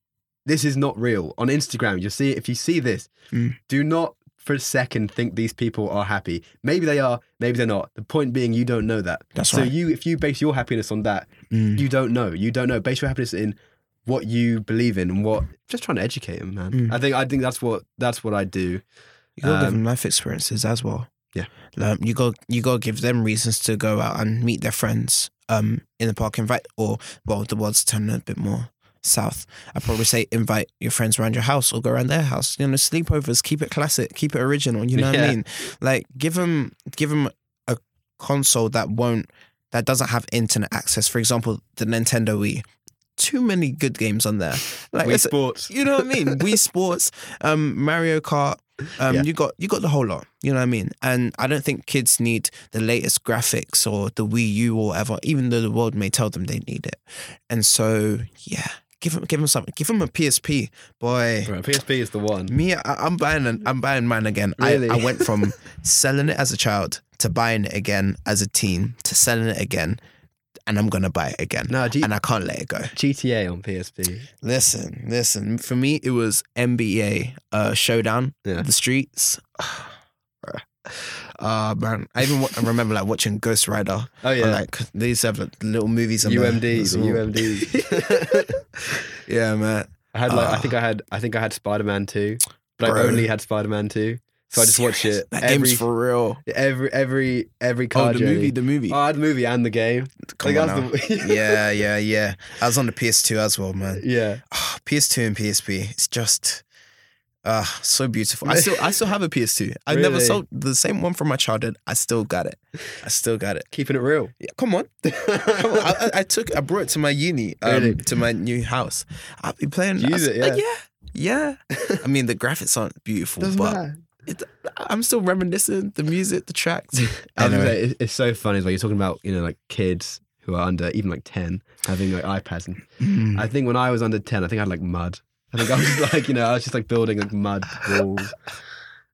this is not real. On Instagram, you'll see if you see this, Mm. do not for a second think these people are happy. Maybe they are, maybe they're not. The point being you don't know that. That's so right. you if you base your happiness on that, Mm. you don't know. You don't know. Base your happiness in what you believe in and what just trying to educate them, man. Mm. I think I think that's what that's what I do. You gotta give Um, them life experiences as well. Yeah. Like, you got you gotta give them reasons to go out and meet their friends um in the park. Invite or well, the world's turning a bit more south. I'd probably say invite your friends around your house or go around their house. You know, sleepovers. Keep it classic. Keep it original. You know what I mean? Like give them give them a console that won't that doesn't have internet access. For example, the Nintendo Wii. Too many good games on there. Like Wii Sports. you know what I mean? Wii [laughs] Sports, um, Mario Kart. Um, Yeah. you got you got the whole lot. You know what I mean? And I don't think kids need the latest graphics or the Wii U or whatever, even though the world may tell them they need it. And so, yeah, give him, give him something. Give him a PSP, boy. Right, PSP is the one. Me, I, I'm buying an, I'm buying mine again. Really? I, I went from [laughs] selling it as a child to buying it again as a teen to selling it again, and I'm gonna buy it again. No, G- and I can't let it go. GTA on PSP. Listen, listen. For me, it was NBA uh, Showdown, Yeah. the streets. [sighs] Ah man, I even I remember like watching Ghost Rider. Oh and, yeah. like they used to have like, little movies. on there. UMD, It was the all- [laughs] yeah, man. I had like I Ah. think I had I think I had Spider Man two, but Bro. I only had Spider Man two, so I just watched it That every game's for real. every every every Oh, car the journey. movie, the movie. Oh, I had the movie and the game. Come Like, on now. the- [laughs] yeah, yeah, yeah. I was on the PS2 as well, man. yeah. Oh, PS2 and PSP. It's just ah so beautiful. I still I still [laughs] have a PS2. I never sold the same one from my childhood. I still got it. I still got it. Keeping it real. Yeah, come on. [laughs] Come on. I, I- took I brought it to my uni, um, Really? to my new house. I'll be playing Use I- it, uh, yeah. yeah. Yeah. I mean the graphics aren't beautiful, Doesn't but matter. it, I'm still reminiscing the music, the tracks. [laughs] I was gonna Anyway. it's so funny as well. You're talking about you know like kids who are under even like ten having like iPads. And Mm. I think when I was under ten, I think I had like mud. I think I was like you know I was just like building like mud walls.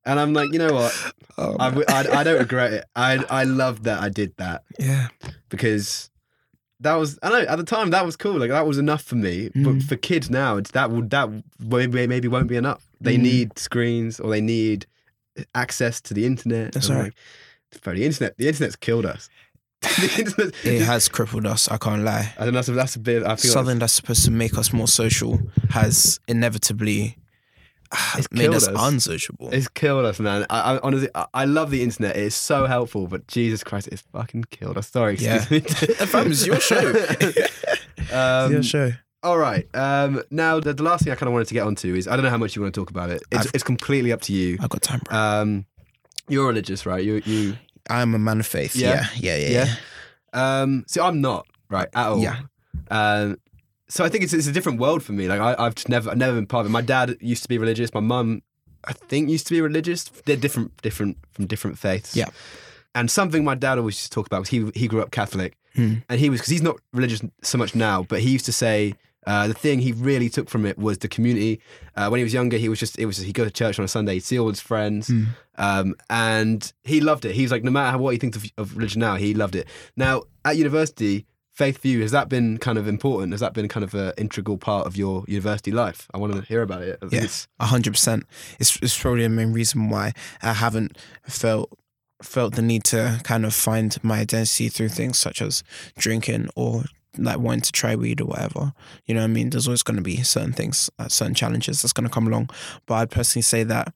And I'm like, you know what? Oh, I, I, I don't regret it. I I love that I did that. yeah. because that was I know at the time that was cool like that was enough for me but Mm. for kids now it's that would that maybe, maybe won't be enough they Mm. need screens or they need access to the internet That's right. like, bro, the internet the internet's killed us [laughs] It has crippled us, I can't lie. I think that's a, that's a bit I feel Something like that's supposed to make us more social has inevitably ah, It's made us, us. unsociable. it's killed us man I, I honestly I, I love the internet it is so helpful but Jesus Christ it's fucking killed us sorry excuse Yeah. me [laughs] Fam, it's your show. [laughs] um, Your show. All right. Um, now, the, the last thing I kind of wanted to get onto is I don't know how much you want to talk about it. It's, it's completely up to you. I've got time, bro. Um, you're religious, right? You, you, I'm a man of faith. Yeah. Yeah, yeah, yeah. Yeah. um, see, I'm not right at all. Yeah. Um, so I think it's, it's a different world for me. Like I, I've just never, I've never been part of it. My dad used to be religious. My mum, I think, used to be religious. They're different, different from different faiths. Yeah. And something my dad always used to talk about was he he grew up Catholic, Hmm. and he was because he's not religious so much now, but he used to say uh, the thing he really took from it was the community. Uh, when he was younger, he was just it was he'd go to church on a Sunday, he'd see all his friends, Hmm. um, and he loved it. He's like no matter what he thinks of, of religion now, he loved it. Now at university, faith for you has that been kind of important? Has that been kind of an integral part of your university life? I want to hear about it. I think Yeah. it's- A hundred percent. It's it's probably the main reason why I haven't felt felt the need to kind of find my identity through things such as drinking or like wanting to try weed or whatever. You know what I mean? There's always going to be certain things, uh, certain challenges that's going to come along. But I'd personally say that,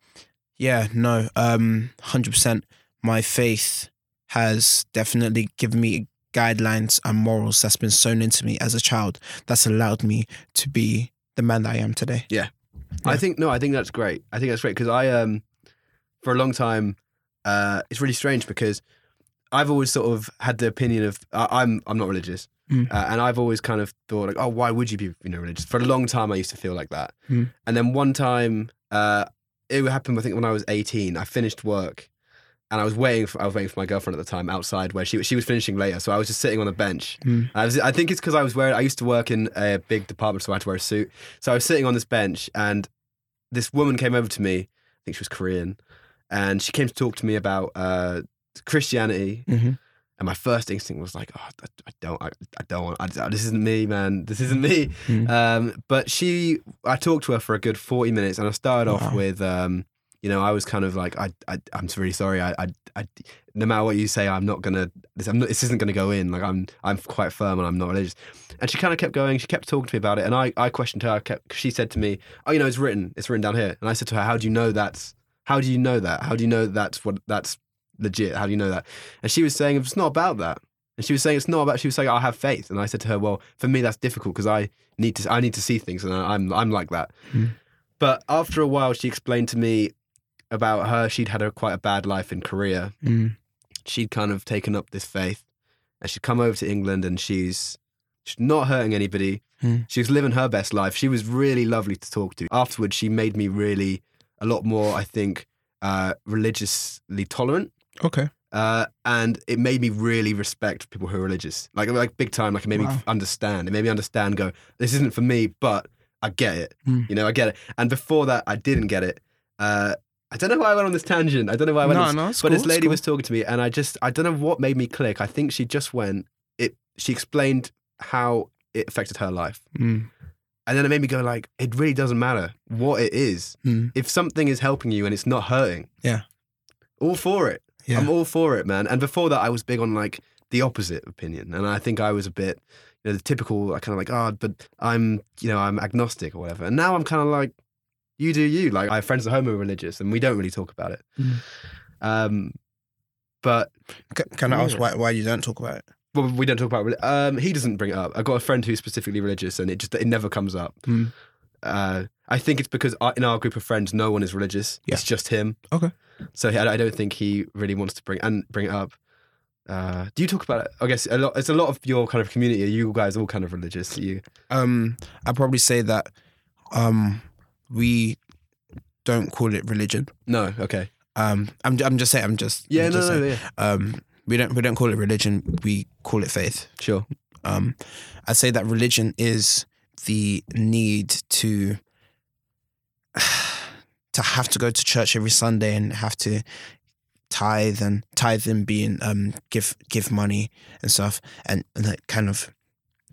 yeah, no, um, hundred percent. My faith has definitely given me guidelines and morals that's been sewn into me as a child. That's allowed me to be the man that I am today. I Yeah. I think no, I think that's great. I think that's great because I um for a long time uh it's really strange because I've always sort of had the opinion of I I'm I'm not religious. Mm. Uh, and I've always kind of thought like, oh, why would you be you know religious? For a long time, I used to feel like that. Mm. And then one time, uh, it happened. I think when I was eighteen, I finished work, and I was waiting. For, I was waiting for my girlfriend at the time outside where she she was finishing later. So I was just sitting on a bench. Mm. I, was, I think it's because I was wearing. I used to work in a big department, so I had to wear a suit. So I was sitting on this bench, and this woman came over to me. I think she was Korean, and she came to talk to me about Christianity. hmm And my first instinct was like, oh, I, I don't, I, I don't want. I, this isn't me, man. This isn't me. Mm. Um, but she, I talked to her for a good forty minutes, and I started off with, um, you know, I was kind of like, I, I I'm really sorry. I, I, I, no matter what you say, I'm not gonna. This, I'm not, this isn't gonna go in. Like I'm, I'm quite firm, and I'm not religious. And she kind of kept going. She kept talking to me about it, and I, I questioned her. I kept, she said to me, "Oh, you know, it's written. It's written down here." And I said to her, "How do you know that's? How do you know that? How do you know that's what that's legit? How do you know that?" And she was saying, "It's not about that." And she was saying it's not about. She was saying I have faith, and I said to her, "Well, for me that's difficult because I need to. I need to see things, and I'm I'm like that." Mm. But after a while, she explained to me about her. She'd had a quite a bad life in Korea. Mm. She'd kind of taken up this faith, and she'd come over to England, and she's she's not hurting anybody. Mm. She was living her best life. She was really lovely to talk to. Afterwards, she made me really a lot more. I think uh, religiously tolerant. Okay. Uh, and it made me really respect people who are religious, like like big time. Like it made me understand. It made me understand. Go, this isn't for me, but I get it. Mm. You know, I get it. And before that, I didn't get it. Uh, I don't know why I went on this tangent. I don't know why I went. No, on this, no, it's but cool, this lady cool. was talking to me, and I just I don't know what made me click. I think she just went. It. She explained how it affected her life, Mm. and then it made me go like, it really doesn't matter what it is. Mm. If something is helping you and it's not hurting, Yeah. all for it. Yeah. I'm all for it, man. And before that, I was big on like the opposite opinion, and I think I was a bit, you know, the typical, like, kind of like, oh, but I'm, you know, I'm agnostic or whatever. And now I'm kind of like, you do you. Like, I have friends at home who are religious, and we don't really talk about it. Mm. Um, but Can, can I ask Yeah. why why you don't talk about it? well, we don't talk about. reli- Um, he doesn't bring it up. I've got a friend who's specifically religious, and it just it never comes up. Mm. Uh, I think it's because in our group of friends, no one is religious. Yeah. It's just him. Okay. So I, I don't think he really wants to bring and bring it up. Uh, do you talk about it? I guess a lot. It's a lot of your kind of community. Are you guys all kind of religious? You Um, I'd probably say that um, we don't call it religion. no? Okay. Um, I'm I'm just saying. I'm just Yeah. I'm No. just No. saying. Yeah. Um, we don't we don't call it religion. We call it faith. Sure. Um, I'd say that religion is the need to [sighs] to have to go to church every Sunday and have to tithe and tithe and being um give give money and stuff. And, and like kind of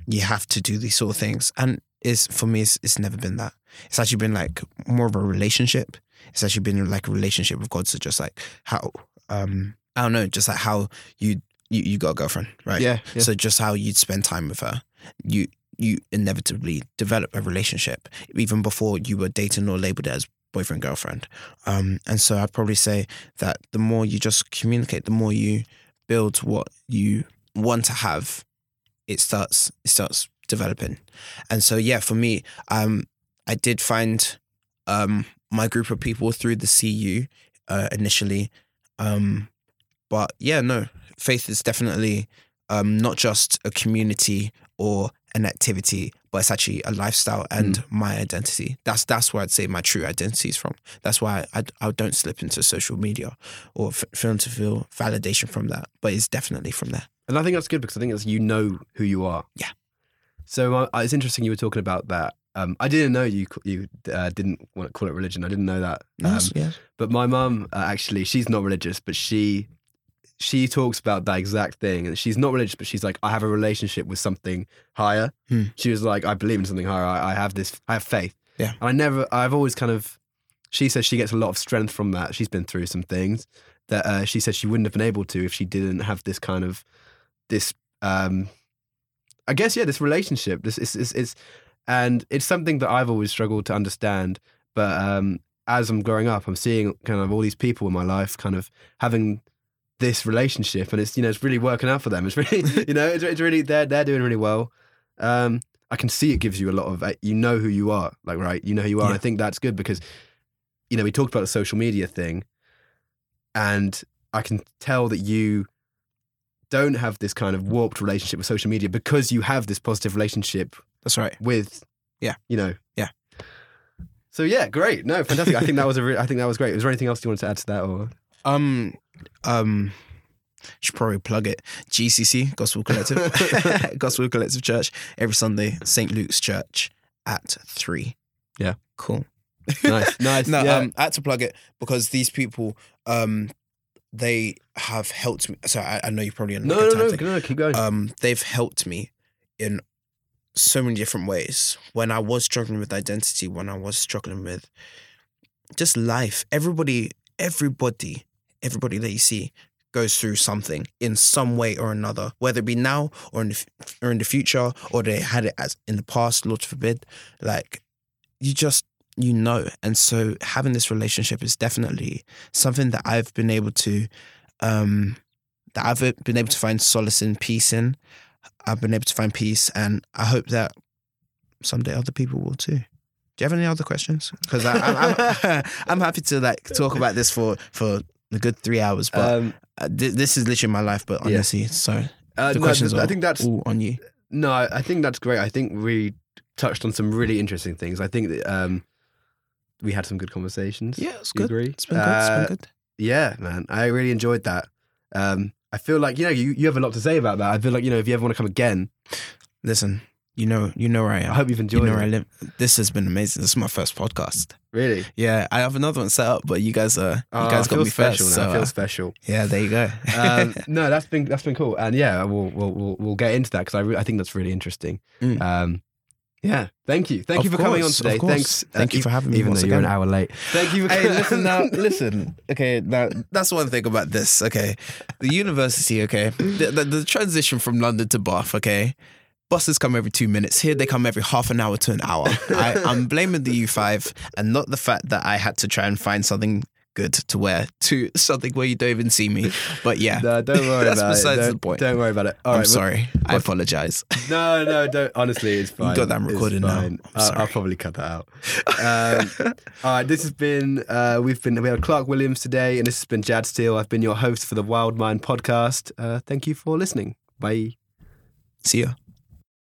you have to do these sort of things. And it's for me it's, it's never been that. It's actually been like more of a relationship. It's actually been like a relationship with God so just like how um I don't know just like how you you, you got a girlfriend right? Yeah. yeah. so just how you'd spend time with her, you you inevitably develop a relationship even before you were dating or labeled as boyfriend girlfriend. Um, and so I'd probably say that the more you just communicate, the more you build what you want to have, it starts it starts developing. And so yeah, for me, um, I did find um my group of people through the CU uh, initially. Um, but yeah, no, faith is definitely um, not just a community or an activity, but it's actually a lifestyle and my identity. That's that's where I'd say my true identity is from. That's why I, I don't slip into social media or f- film to feel validation from that. But it's definitely from there. And I think that's good because I think that's you know who you are. Yeah. So uh, it's interesting you were talking about that. Um, I didn't know you you uh, didn't want to call it religion. I didn't know that. Um, yeah. But my mum, uh, actually, she's not religious, but she she talks about that exact thing, and she's not religious, but she's like, I have a relationship with something higher. Hmm. She was like, I believe in something higher. I, I have this. I have faith. Yeah. And I never. I've always kind of. She says she gets a lot of strength from that. She's been through some things that uh, she said she wouldn't have been able to if she didn't have this kind of this. um I guess yeah, this relationship. This is it's, it's and it's something that I've always struggled to understand. But um, as I'm growing up, I'm seeing kind of all these people in my life kind of having this relationship, and it's you know it's really working out for them. It's really [laughs] you know it's, it's really they're they're doing really well. Um, I can see it gives you a lot of uh, you know who you are, like right, you know who you are. And I think that's good because you know we talked about the social media thing, and I can tell that you don't have this kind of warped relationship with social media because you have this positive relationship That's right. with Yeah. you know Yeah. so yeah great no fantastic i think that was a re- i think that was great was there anything else you wanted to add to that or Um, um, should probably plug it. GCC Gospel Collective, [laughs] [laughs] Gospel Collective Church every Sunday, St Luke's Church at three. Yeah. cool. nice [laughs] nice No, yeah. um, I had to plug it because these people, um, they have helped me. So I, I know you probably no no no, thing. no keep going um, they've helped me in so many different ways. When I was struggling with identity, when I was struggling with just life, everybody, everybody, everybody that you see goes through something in some way or another, whether it be now or in the, or in the future, or they had it as in the past. Lord forbid, like you just you know, and so having this relationship is definitely something that I've been able to um that I've been able to find solace in, peace in. I've been able to find peace, and I hope that someday other people will too. Do you have any other questions? Because I'm, I'm, [laughs] I'm happy to like talk about this for for a good three hours, but um uh, thi- this is literally my life. But Yeah. honestly, so uh, the no, questions th- i think that's all on you. no I think that's great i think we touched on some really interesting things i think that um we had some good conversations Yeah, it's good. agree It's been good. It's Uh, been good. yeah man i really enjoyed that um i feel like you know you, you have a lot to say about that i feel like you know if you ever want to come again Listen, you know, you know where I am. i hope you've you enjoyed know where I it live. This has been amazing. This is my first podcast. really Yeah, I have another one set up, but you guys are you Oh, guys I got me special first. now. So, I feel uh, special. yeah, there you go. um, [laughs] no, that's been that's been cool, and yeah, we'll we'll we'll, we'll get into that because I re- I think that's really interesting. Mm. Um, yeah, thank you, thank Of you for coming on today. Thanks, Thank you for having me Even though you're an hour late, thank you. For hey, listen now. [laughs] Listen, okay. Now that's one thing about this. Okay, the university. Okay, the, the, the transition from London to Bath. Okay, buses come every two minutes. Here they come every half an hour to an hour. I, [laughs] I'm blaming the U5 and not the fact that I had to try and find something good to wear to something where you don't even see me. But yeah, No, don't worry [laughs] That's about besides it. the Don't, point. Don't worry about it. All I'm right, well- sorry. I apologize. No, no, don't. Honestly, it's fine. got that recorded now. I'm I'll, I'll sorry. probably cut that out. Um, [laughs] all right, this has been. Uh, we've been. We had Clarke Williams today, and this has been Jad Steele. I've been your host for the Wild Mind podcast. Uh, thank you for listening. Bye. See ya.